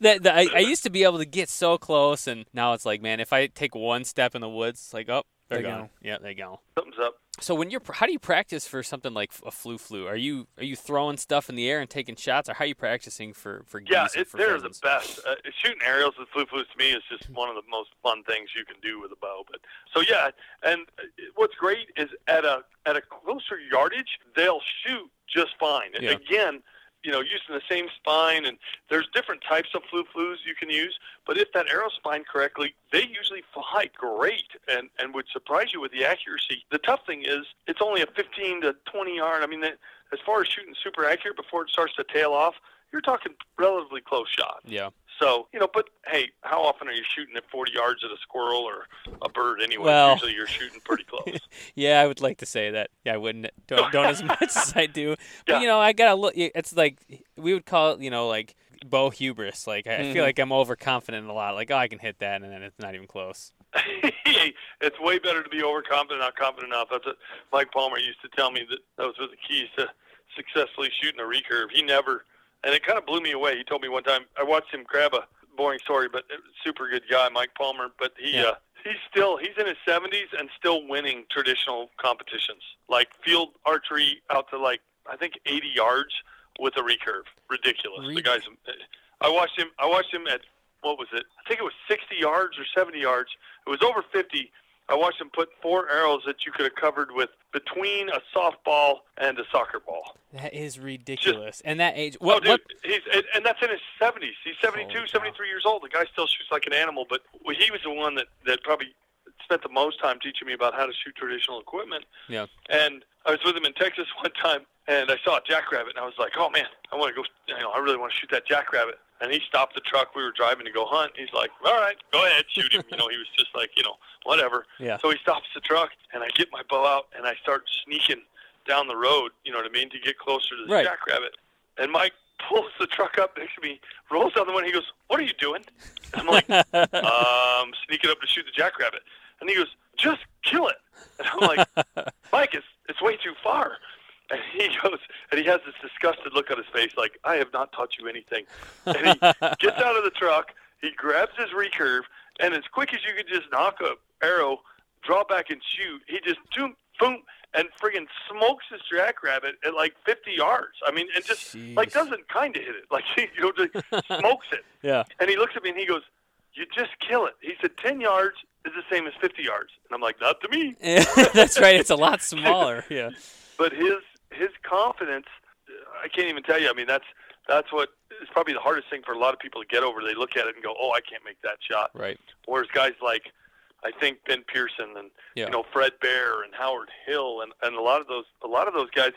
S1: that, that- I, I used to be able to get so close, and now it's like, man, if I take one step in the woods, it's like, oh, they're
S2: They
S1: gone.
S2: go.
S1: Yeah, they go.
S3: Something's up.
S1: So when you're, how do you practice for something like a flu flu? Are you are you throwing stuff in the air and taking shots, or how are you practicing for for geese
S3: Yeah,
S1: and
S3: it,
S1: for
S3: they're the best. Uh, shooting aerials with flu flus to me is just one of the most fun things you can do with a bow. But so yeah, and uh, what's great is at a at a closer yardage, they'll shoot just fine.
S1: Yeah.
S3: Again, you know, using the same spine, and there's different types of flu flus you can use. But if that arrow spine correctly, they usually fly great and and would surprise you with the accuracy. The tough thing is it's only a 15 to 20 yard. I mean, that, as far as shooting super accurate before it starts to tail off, you're talking relatively close shots.
S1: Yeah.
S3: So, you know, but hey, how often are you shooting at 40 yards at a squirrel or a bird anyway?
S1: Well-
S3: Usually you're shooting pretty close.
S1: Yeah, I would like to say that. Yeah, I wouldn't don't don't as much as I do. But
S3: Yeah.
S1: you know, I gotta look. It's like we would call it, you know, like bow hubris. Like I, I feel
S2: mm-hmm.
S1: like I'm overconfident a lot. Like oh, I can hit that, and then it's not even close.
S3: it's way better to be overconfident, not confident enough. That's what Mike Palmer used to tell me that that was one of the keys to successfully shooting a recurve. He never, and it kind of blew me away. He told me one time, I watched him grab a boring story, but super good guy, Mike Palmer. But he,
S1: Yeah.
S3: uh, he's still, he's in his 70s and still winning traditional competitions, like field archery out to like I think 80 yards with a recurve. Ridiculous.
S1: Re-
S3: the guy's. I watched him. I watched him at what was it? I think it was 60 yards or 70 yards. It was over 50. I watched him put four arrows that you could have covered with between a softball and a soccer ball.
S1: That is ridiculous. and that age, what
S3: oh, dude,
S1: what?
S3: he's and, and that's in his 70s. He's 72,
S1: Holy cow.
S3: 73 years old. The guy still shoots like an animal, but he was the one that that probably spent the most time teaching me about how to shoot traditional equipment.
S1: Yeah.
S3: And I was with him in Texas one time, and I saw a jackrabbit, and I was like, "Oh man, I want to go. You know, I really want to shoot that jackrabbit." And he stopped the truck we were driving to go hunt. He's like, "All right, go ahead, shoot him." you know, he was just like, you know, whatever.
S1: Yeah.
S3: So he stops the truck, and I get my bow out, and I start sneaking down the road. You know what I mean? To get closer to the
S1: Right.
S3: jackrabbit. And Mike pulls the truck up next to me, rolls down the window. He goes, "What are you doing?" I'm like, um, sneaking up to shoot the jackrabbit. And he goes, just kill it. And I'm like, Mike, it's, it's way too far. And he goes, and he has this disgusted look on his face, like, I have not taught you anything. And he gets out of the truck, he grabs his recurve, and as quick as you can just nock a arrow, draw back and shoot, he just, boom, boom, and friggin' smokes this jackrabbit at like 50 yards. I mean, and just, like, doesn't kind of hit it. Like, you know, just smokes it.
S1: yeah.
S3: And he looks at me and he goes, "You just kill it." He said, 10 yards is the same as 50 yards." And I'm like, "Not to me."
S1: That's right. It's a lot smaller. Yeah.
S3: But his his confidence, I can't even tell you. I mean, that's that's what is probably the hardest thing for a lot of people to get over. They look at it and go, "Oh, I can't make that shot."
S1: Right.
S3: Whereas guys like I think Ben Pearson and
S1: Yeah.
S3: you know Fred Bear and Howard Hill and and a lot of those a lot of those guys,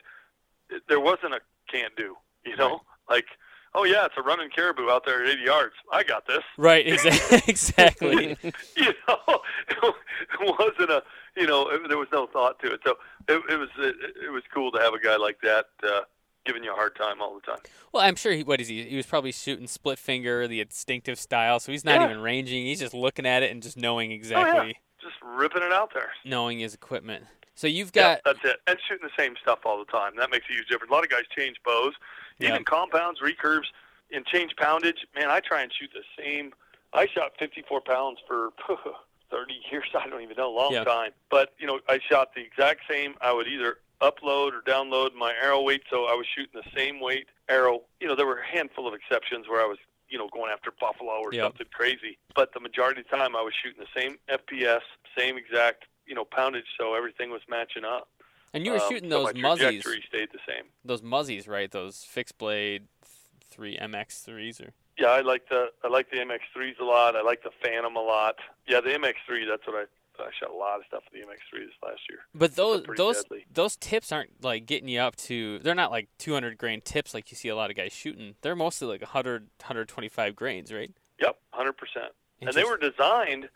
S3: there wasn't a can't do. You know,
S1: Right.
S3: like. Oh yeah, it's a running caribou out there at 80 yards. I got this.
S1: Right. Exactly.
S3: you know, it wasn't a, you know, it, there was no thought to it. So it, it was, it, it was cool to have a guy like that uh, giving you a hard time all the time.
S1: Well, I'm sure he. What is he? He was probably shooting split finger, the instinctive style. So he's not
S3: Yeah.
S1: even ranging. He's just looking at it and just knowing exactly.
S3: Oh yeah, just ripping it out there.
S1: knowing his equipment. So you've
S3: Yeah,
S1: got.
S3: that's it. And shooting the same stuff all the time. That makes a huge difference. A lot of guys change bows,
S1: Yeah.
S3: even compounds, recurves, and change poundage. Man, I try and shoot the same. I shot 54 pounds for 30 years. I don't even know, long
S1: Yeah.
S3: time. But you know, I shot the exact same. I would either upload or download my arrow weight, so I was shooting the same weight arrow. You know, there were a handful of exceptions where I was, you know, going after buffalo or
S1: Yeah.
S3: something crazy. But the majority of the time, I was shooting the same FPS, same exact, you know, poundage, so everything was matching up.
S1: And you were
S3: Um,
S1: shooting
S3: so
S1: those
S3: my
S1: muzzies.
S3: stayed the same.
S1: Those muzzies, right? Those fixed blade three MX3s or.
S3: Yeah, I like the I like the MX3s a lot. I like the Phantom a lot. Yeah, the MX3. That's what I I shot a lot of stuff with the MX3 this last year.
S1: But those those
S3: deadly.
S1: those tips aren't like getting you up to. They're not like 200 grain tips like you see a lot of guys shooting. They're mostly like 100 125 grains, right?
S3: Yep, hundred percent. And they were designed.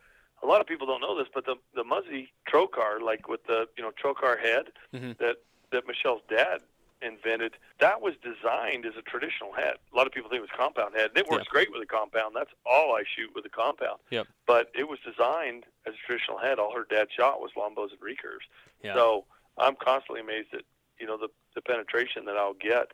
S3: A lot of people don't know this, but the the Muzzy Trocar, like with the you know Trocar head
S1: Mhm.
S3: that that Michelle's dad invented, that was designed as a traditional head. A lot of people think it was compound head, and it works
S1: Yeah.
S3: great with a compound. That's all I shoot with a compound.
S1: Yep.
S3: But it was designed as a traditional head. All her dad shot was longbows and recurves.
S1: Yeah.
S3: So I'm constantly amazed at you know the the penetration that I'll get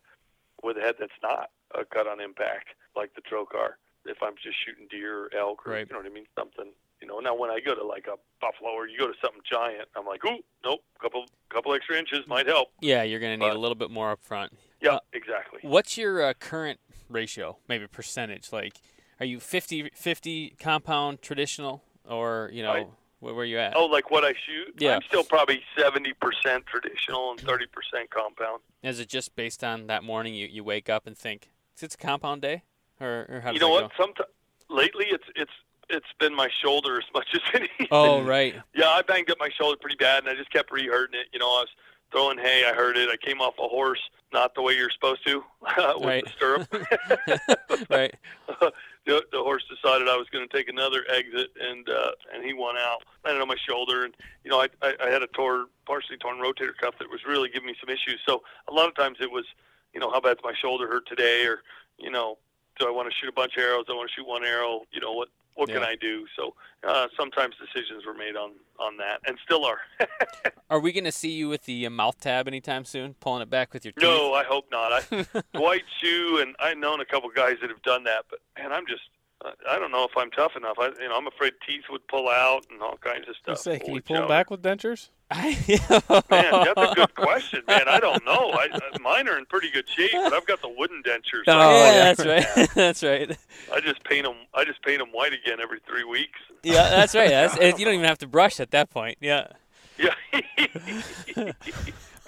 S3: with a head that's not a cut on impact like the Trocar. If I'm just shooting deer or elk, or
S1: Right.
S3: you know what I mean, something. You know, now when I go to like a buffalo or you go to something giant, I'm like, ooh, nope, couple couple extra inches might help.
S1: yeah, you're gonna need
S3: but-
S1: a little bit more up front.
S3: Yeah,
S1: Uh,
S3: exactly.
S1: What's your uh, current ratio? Maybe percentage. Like, are you 50 50 compound traditional, or you know,
S3: I-
S1: where, where you at?
S3: Oh, like what I shoot?
S1: Yeah.
S3: I'm still probably 70% traditional and 30% compound.
S1: Is it just based on that morning you, you wake up and think it's a compound day, or, or how does
S3: You know what? Sometimes lately it's it's it's been my shoulder as much as anything.
S1: Oh, right.
S3: Yeah, I banged up my shoulder pretty bad, and I just kept rehurting it. You know, I was throwing hay, I hurt it. I came off a horse, not the way you're supposed to, with
S1: Right.
S3: the stirrup.
S1: right.
S3: the, the horse decided I was going to take another exit, and uh, and he won out. Landed on my shoulder, and you know, I, I I had a torn, partially torn rotator cuff that was really giving me some issues. So a lot of times it was, you know, how bad's my shoulder hurt today, or you know, do I want to shoot a bunch of arrows? Do I want to shoot one arrow? You know, what what can I do? So uh, sometimes decisions were made on on that, and still are.
S1: Are we gonna see you with the uh, mouth tab anytime soon, pulling it back with your teeth?
S3: No, I hope not. I Dwight Schuh and I've known a couple guys that have done that, but man, I'm just I- I don't know if I'm tough enough. I you know I'm afraid teeth would pull out and all kinds of
S2: I
S3: stuff.
S2: say, can
S3: Holy
S2: you pull them back with dentures?
S1: I,
S3: Man, that's a good question, man. I don't know. I, I- mine are in pretty good shape, but I've got the wooden dentures.
S1: Oh,
S2: Oh,
S1: yeah, that's right. that's right.
S3: I just paint them. I just paint them white again every three weeks.
S1: Yeah, that's right. That's, it- you don't even have to brush at that point. Yeah.
S3: Yeah.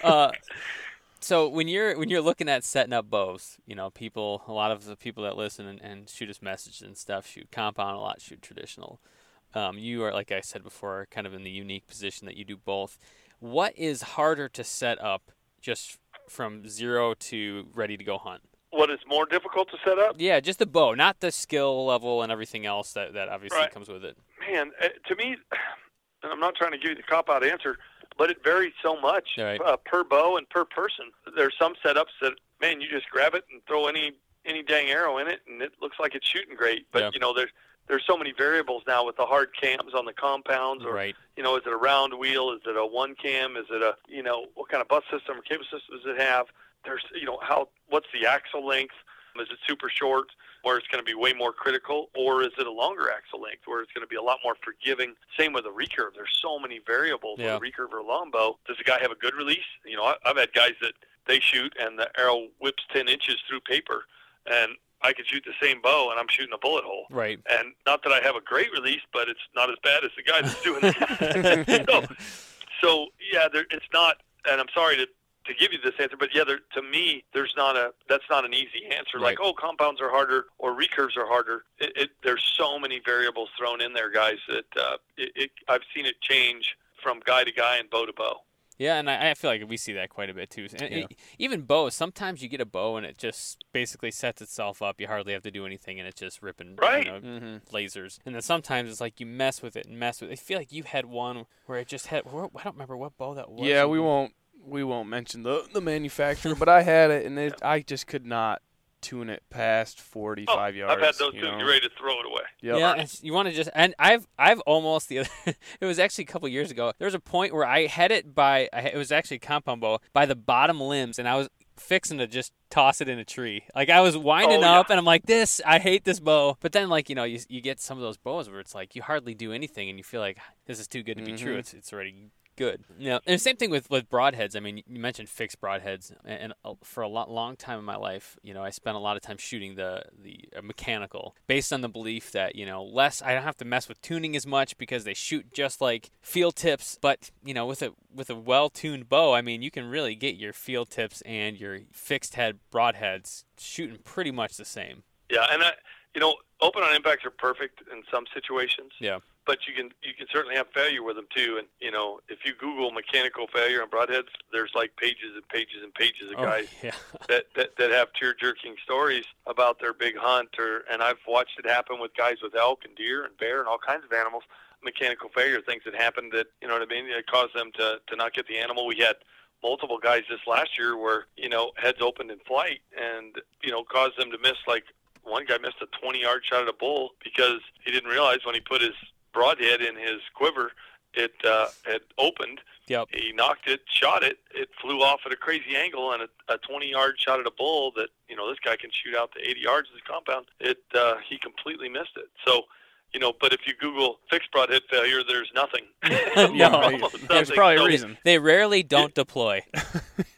S1: Uh, so when you're when you're looking at setting up bows, you know, people, a lot of the people that listen and, and shoot us messages and stuff shoot compound a lot, shoot traditional. Um, you are, like I said before, kind of in the unique position that you do both. What is harder to set up just from zero to ready to go hunt?
S3: what is more difficult to set up?
S1: Yeah, just the bow, not the skill level and everything else that, that obviously
S3: Right.
S1: comes with it.
S3: Man, uh, to me, and I'm not trying to give you the cop out answer. but it varies so much
S1: Right.
S3: uh, per bow and per person. There's some setups that man, you just grab it and throw any any dang arrow in it, and it looks like it's shooting great. But
S1: Yeah.
S3: you know, there's there's so many variables now with the hard cams on the compounds, or
S1: Right.
S3: you know, is it a round wheel? Is it a one cam? Is it a you know what kind of bus system or cable system does it have? There's you know how what's the axle length? Is it super short where it's going to be way more critical, or is it a longer axle length where it's going to be a lot more forgiving? Same with a recurve. There's so many variables
S1: Yeah.
S3: with a recurve or a longbow. Does the guy have a good release? You know, I, I've had guys that they shoot and the arrow whips 10 inches through paper, and I could shoot the same bow and I'm shooting a bullet hole.
S1: Right.
S3: And not that I have a great release, but it's not as bad as the guy that's doing it. so, so yeah, there, it's not. And I'm sorry to to give you this answer, but yeah, there, to me, there's not a that's not an easy answer. Like, oh, compounds are harder or recurves are harder. It, it, there's so many variables thrown in there, guys. That uh, it, it, I've seen it change from guy to guy and bow to bow.
S1: Yeah, and I, I feel like we see that quite a bit too. And
S2: Yeah.
S1: e- even bows, sometimes you get a bow and it just basically sets itself up. You hardly have to do anything, and it's just ripping
S3: Right.
S1: you know,
S2: Mm-hmm.
S1: lasers. And then sometimes it's like you mess with it and mess with. it. I feel like you had one where it just had. I don't remember what bow that was.
S2: Yeah, we won't we won't mention the the manufacturer, but I had it and it, I just could not tune it past 45 yards.
S3: Oh, I've had those
S2: you
S3: too. You're ready to throw it away.
S2: Yep.
S1: Yeah, you want to just and I've I've almost the other. it was actually a couple years ago. There was a point where I had it by it was actually a compound bow by the bottom limbs, and I was fixing to just toss it in a tree. Like I was winding
S3: Oh, yeah.
S1: up, and I'm like, this I hate this bow. But then like you know you you get some of those bows where it's like you hardly do anything, and you feel like this is too good to be true.
S2: Mhm.
S1: It's it's already good. Yeah, and the same thing with with broadheads. I mean, you mentioned fixed broadheads, and, and uh, for a lot, long time in my life, you know, I spent a lot of time shooting the the uh, mechanical, based on the belief that you know less I don't have to mess with tuning as much because they shoot just like field tips. But you know, with a with a well tuned bow, I mean, you can really get your field tips and your fixed head broadheads shooting pretty much the same.
S3: Yeah, and I, you know, open on impacts are perfect in some situations.
S1: Yeah.
S3: But you can you can certainly have failure with them too. And you know, if you Google mechanical failure on broadheads, there's like pages and pages and pages of
S1: Oh,
S3: guys
S1: yeah,
S3: that, that that have tear jerking stories about their big hunt. Or and I've watched it happen with guys with elk and deer and bear and all kinds of animals. Mechanical failure, things that happened that you know what I mean. It caused them to to not get the animal. We had multiple guys this last year where you know heads opened in flight and you know caused them to miss like one guy missed a 20 yard shot at a bull because he didn't realize when he put his broadhead in his quiver it uh, had opened
S1: Yep.
S3: he knocked it shot it it flew off at a crazy angle and a, a 20 yard shot at a bull that you know this guy can shoot out to 80 yards of the compound it uh, he completely missed it so you know but if you google fixed broadhead failure there's nothing
S1: No,
S3: Almost
S2: There's
S3: nothing.
S2: probably
S3: So-
S2: a reason.
S1: They rarely don't deploy.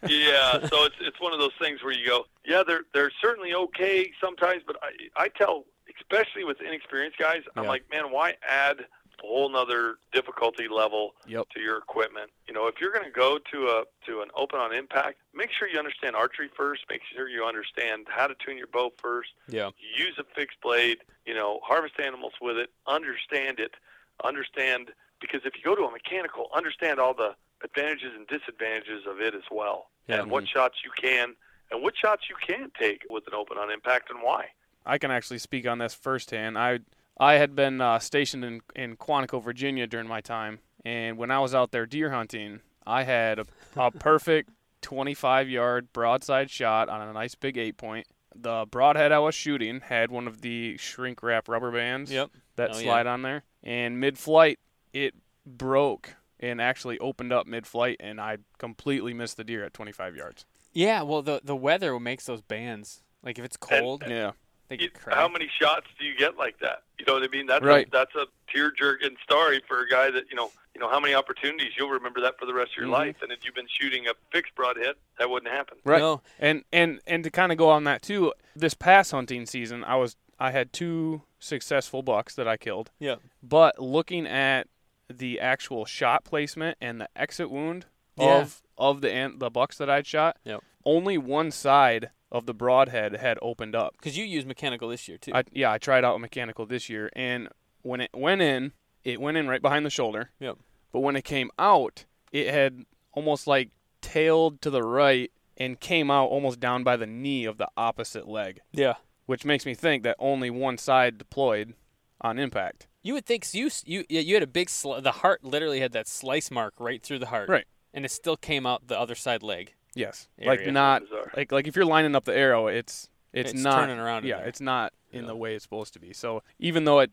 S3: yeah, so it's it's one of those things where you go, yeah, they're they're certainly okay sometimes, but I I tell, especially with inexperienced guys, I'm
S2: Yeah.
S3: like, man, why add a whole nother difficulty level
S2: Yep.
S3: to your equipment? You know, if you're going to go to a to an open on impact, make sure you understand archery first. Make sure you understand how to tune your bow first.
S1: Yeah.
S3: Use a fixed blade. You know, harvest animals with it. Understand it. Understand because if you go to a mechanical, understand all the advantages and disadvantages of it as well,
S1: Yeah.
S3: and what shots you can and what shots you can't take with an open on impact and why.
S2: I can actually speak on this firsthand. I I had been uh, stationed in in Quantico, Virginia during my time, and when I was out there deer hunting, I had a, a perfect 25 yard broadside shot on a nice big eight point. The broadhead I was shooting had one of the shrink wrap rubber bands
S1: Yep.
S2: that
S1: Oh, yeah.
S2: slide on there, and mid flight it broke and actually opened up mid flight, and I completely missed the deer at 25 yards.
S1: Yeah. Well, the the weather makes those bands. Like if it's cold,
S2: Yeah.
S1: They
S3: You-
S1: get cracked.
S3: how many shots do you get like that? You know what I mean? That's
S2: Right.
S3: a, that's a tear jerking story for a guy that you know. You know how many opportunities you'll remember that for the rest of your
S2: Mhm.
S3: life, and if you've been shooting a fixed broadhead, that wouldn't happen.
S2: Right.
S1: No.
S2: And and and to kind of go on that too, this past hunting season, I was I had two successful bucks that I killed.
S1: Yep.
S2: But looking at the actual shot placement and the exit wound
S1: Yeah.
S2: of of the ant, the bucks that I'd shot,
S1: Yep.
S2: Only one side of the broadhead had opened up.
S1: Because you use mechanical this year too.
S2: I, yeah, I tried out mechanical this year, and when it went in, it went in right behind the shoulder.
S1: Yep.
S2: But when it came out, it had almost like tailed to the right and came out almost down by the knee of the opposite leg,
S1: yeah.
S2: which makes me think that only one side deployed on impact.
S1: You would think so you you yeah, you had a big sli- the heart literally had that slice mark right through the heart.
S2: Right.
S1: And it still came out the other side leg.
S2: Yes.
S1: Area.
S2: Like not like like if you're lining up the arrow, it's it's,
S1: It's
S2: not
S1: turning around
S2: Yeah,
S1: there.
S2: it's not in
S1: Yeah.
S2: the way it's supposed to be. So even though it,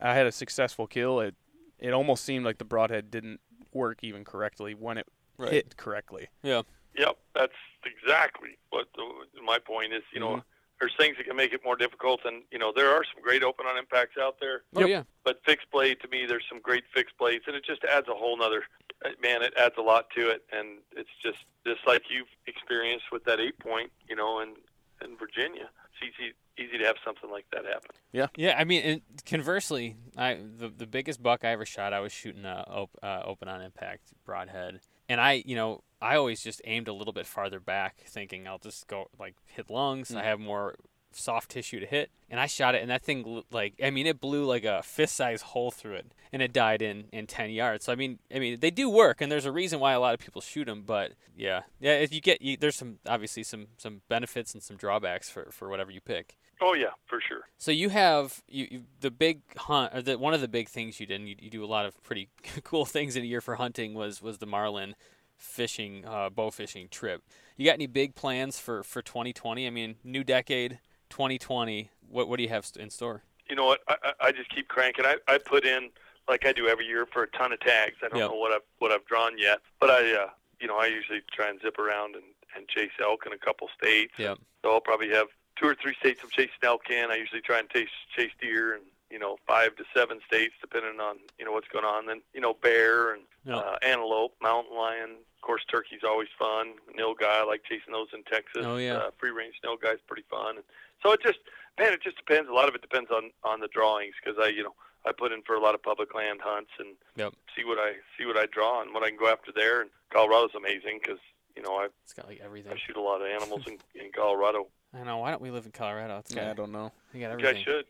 S2: I had a successful kill, it it almost seemed like the broadhead didn't work even correctly when it hit correctly. Yeah.
S3: Yep, that's exactly what the, my point is. You know,
S2: Mhm.
S3: There's things that can make it more difficult, and you know there are some great open on impacts out there.
S1: Oh
S2: Yep.
S1: yeah.
S3: But fixed blade to me, there's some great fixed blades, and it just adds a whole nother. uh, Man, it adds a lot to it, and it's just just like you've experienced with that eight point, you know, in in Virginia. It's easy easy to have something like that happen.
S1: Yeah, yeah. I mean, and conversely, I the the biggest buck I ever shot, I was shooting a op, uh, open on impact broadhead, and I, you know, I always just aimed a little bit farther back, thinking I'll just go like hit lungs. I
S2: Mm.
S1: have more soft tissue to hit, and I shot it, and that thing like I mean, it blew like a fist size hole through it, and it died in in ten yards. So I mean, I mean, they do work, and there's a reason why a lot of people shoot them. But yeah, yeah, if you get you, there's some obviously some some benefits and some drawbacks for for whatever you pick.
S3: Oh yeah, for sure.
S1: So you have you, you the big hunt or the one of the big things you did. And you, you do a lot of pretty cool things in a year for hunting. Was was the marlin fishing uh, bow fishing trip. You got any big plans for for 2020? I mean, new decade, 2020. What what do you have in store?
S3: you know what? I, I just keep cranking. I, I put in like I do every year for a ton of tags. I don't
S1: Yep.
S3: know what I've what I've drawn yet, but I uh, you know I usually try and zip around and, and chase elk in a couple states.
S1: Yep.
S3: So I'll probably have two or three states I'm chasing elk in. I usually try and chase chase deer and you know five to seven states depending on you know what's going on. Then you know bear and
S1: Yep.
S3: uh, antelope, mountain lion. Of course, turkey's always fun. Nilgai, I like chasing those in Texas.
S1: Oh, yeah.
S3: Uh, free range nilgai's pretty fun. And so it just man, it just depends. A lot of it depends on on the drawings because I, you know, I put in for a lot of public land hunts and
S1: Yep.
S3: see what I see what I draw and what I can go after there. And Colorado's amazing because you know I
S1: It's got like everything.
S3: I shoot a lot of animals in in Colorado.
S1: I know. Why don't we live in Colorado? It's got
S2: Yeah, I don't know.
S1: we got
S3: You guys
S1: everything.
S3: should.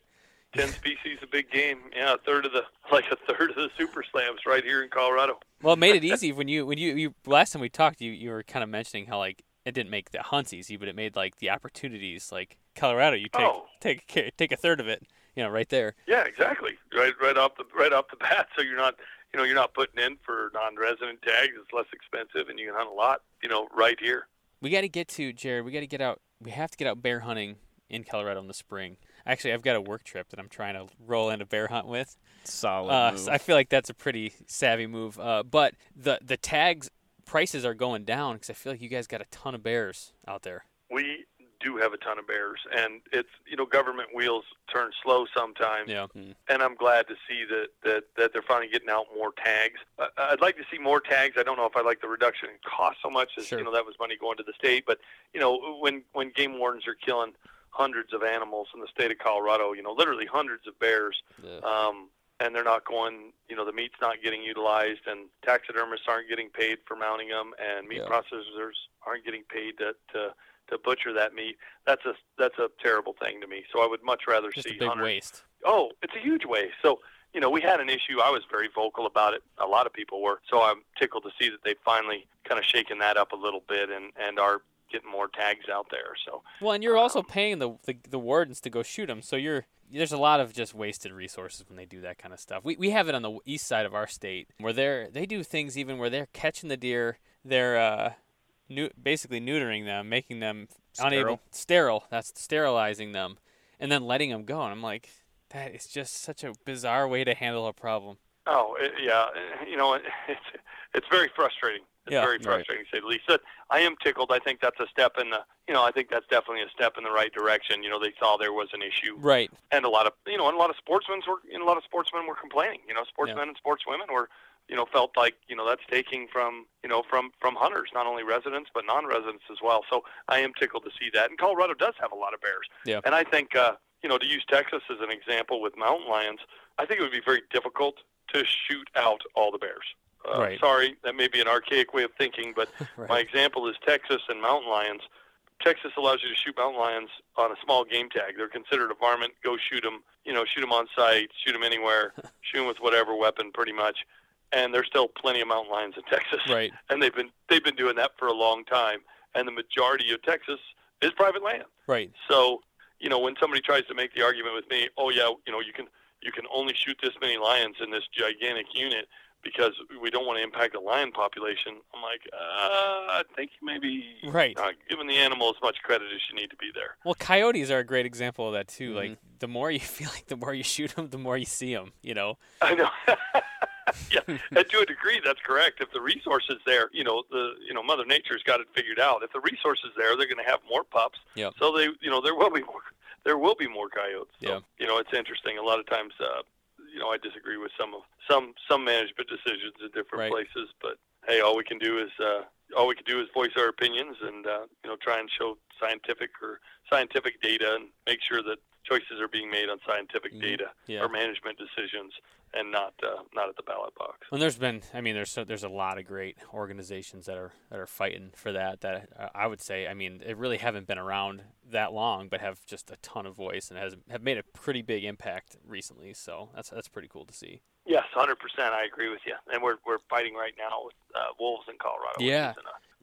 S3: Ten species, a big game. Yeah, a third of the like a third of the super slams right here in Colorado.
S1: Well, it made it easy when you when you, you last time we talked, you you were kind of mentioning how like it didn't make the hunts easy, but it made like the opportunities like Colorado. You take
S3: Oh.
S1: take take a third of it, you know, right there.
S3: Yeah, exactly. Right, right off the right off the bat. So you're not, you know, you're not putting in for non-resident tags. It's less expensive, and you can hunt a lot. You know, right here.
S1: We got to get to Jared. We got to get out. We have to get out bear hunting in Colorado in the spring. Actually, I've got a work trip that I'm trying to roll in a bear hunt with.
S2: Solid.
S1: Uh,
S2: move.
S1: so I feel like that's a pretty savvy move. Uh, but the the tags prices are going down because I feel like you guys got a ton of bears out there.
S3: We do have a ton of bears, and it's you know government wheels turn slow sometimes.
S1: Yeah.
S3: and I'm glad to see that that, that they're finally getting out more tags. Uh, I'd like to see more tags. I don't know if I like the reduction in cost so much as
S1: Sure.
S3: you know that was money going to the state, but you know when when game wardens are killing hundreds of animals in the state of Colorado, you know literally hundreds of bears, um, and they're not going, you know the meat's not getting utilized, and taxidermists aren't getting paid for mounting them, and meat
S1: Yeah.
S3: processors aren't getting paid to, to to butcher that meat. That's a that's a terrible thing to me. So I would much rather
S1: Just
S3: see
S1: a big
S3: hunters
S1: waste.
S3: Oh, it's a huge waste. So, you know, we had an issue. I was very vocal about it. A lot of people were. So I'm tickled to see that they finally kind of shaken that up a little bit and, and are getting more tags out there. So,
S1: Well, and you're also
S3: Um,
S1: paying the, the the wardens to go shoot them, so you're there's a lot of just wasted resources when they do that kind of stuff. We we have it on the east side of our state where they're they do things even where they're catching the deer, they're uh, new, basically neutering them, making them unable sterile. That's sterilizing them, and then letting them go. And I'm like, that is just such a bizarre way to handle a problem.
S3: oh, it, yeah, you know, it, it's it's very frustrating. It's
S1: Yeah,
S3: very
S2: right.
S3: frustrating to say the least. But I am tickled. I think that's a step in the, you know, I think that's definitely a step in the right direction. You know, they saw there was an issue
S1: Right.
S3: and a lot of you know, and a lot of sportsmen were, you know, a lot of sportsmen were complaining. You know, sportsmen and sportswomen were, you know, felt like you know that's taking from you know from from hunters, not only residents but non-residents as well. So I am tickled to see that. And Colorado does have a lot of bears.
S1: Yeah.
S3: And I think uh, you know to use Texas as an example with mountain lions, I think it would be very difficult to shoot out all the bears. Uh,
S1: Right.
S3: Sorry, that may be an archaic way of thinking, but
S1: right.
S3: my example is Texas and mountain lions. Texas allows you to shoot mountain lions on a small game tag. They're considered a varmint. Go shoot them. You know, shoot them on site. Shoot them anywhere. shoot them with whatever weapon, pretty much. And there's still plenty of mountain lions in Texas,
S1: Right.
S3: and they've been they've been doing that for a long time. And the majority of Texas is private land.
S1: Right.
S3: So, you know, when somebody tries to make the argument with me, oh yeah, you know, you can you can only shoot this many lions in this gigantic unit because we don't want to impact the lion population. I'm like, uh, I think maybe
S1: Right.
S3: not giving the animal as much credit as you need to be there.
S1: Well, coyotes are a great example of that too.
S2: Mhm.
S1: Like the more you feel like the more you shoot them, the more you see them. You know.
S3: I know. yeah, and to a degree, that's correct. If the resource is there, you know, the you know, Mother Nature's got it figured out. If the resource is there, they're going to have more pups.
S1: Yep.
S3: So they, you know, there will be more, there will be more coyotes. So,
S1: Yeah.
S3: You know, it's interesting. A lot of times, uh, you know, I disagree with some of some some management decisions in different
S1: Right.
S3: places, but hey, all we can do is uh, all we can do is voice our opinions and uh, you know try and show scientific or scientific data and make sure that choices are being made on scientific
S1: Mhm.
S3: data
S1: Yeah.
S3: or management decisions and not uh, not at the ballot box.
S1: And there's been, I mean, there's so, there's a lot of great organizations that are that are fighting for that. That uh, I would say, I mean, they really haven't been around that long, but have just a ton of voice and has have made a pretty big impact recently. So that's that's pretty cool to see.
S3: Yes, hundred percent. I agree with you. And we're we're fighting right now with uh, wolves in Colorado.
S1: Yeah.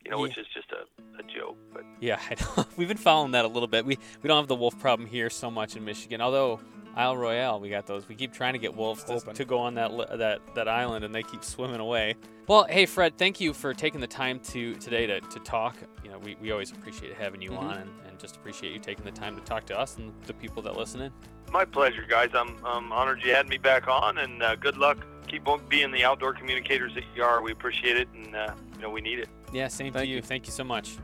S3: Which isn't you know, which is just a, a joke. But
S1: Yeah, I know. we've been following that a little bit. We we don't have the wolf problem here so much in Michigan, although. Isle Royale, we got those. We keep trying to get wolves to, to go on that that that island, and they keep swimming away. Well, hey Fred, thank you for taking the time to today to, to talk. You know, we, we always appreciate having you
S2: Mhm.
S1: on, and, and just appreciate you taking the time to talk to us and the people that listen in.
S3: my pleasure, guys. I'm I'm honored you had me back on, and uh, good luck. Keep on being the outdoor communicators that you are. We appreciate it, and uh, you know we need it.
S1: Yeah, same
S2: Thank
S1: to you.
S2: you.
S1: Thank you so much.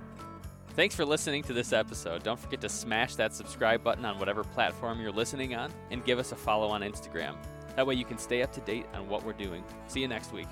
S1: Thanks for listening to this episode. Don't forget to smash that subscribe button on whatever platform you're listening on and give us a follow on Instagram. That way you can stay up to date on what we're doing. See you next week.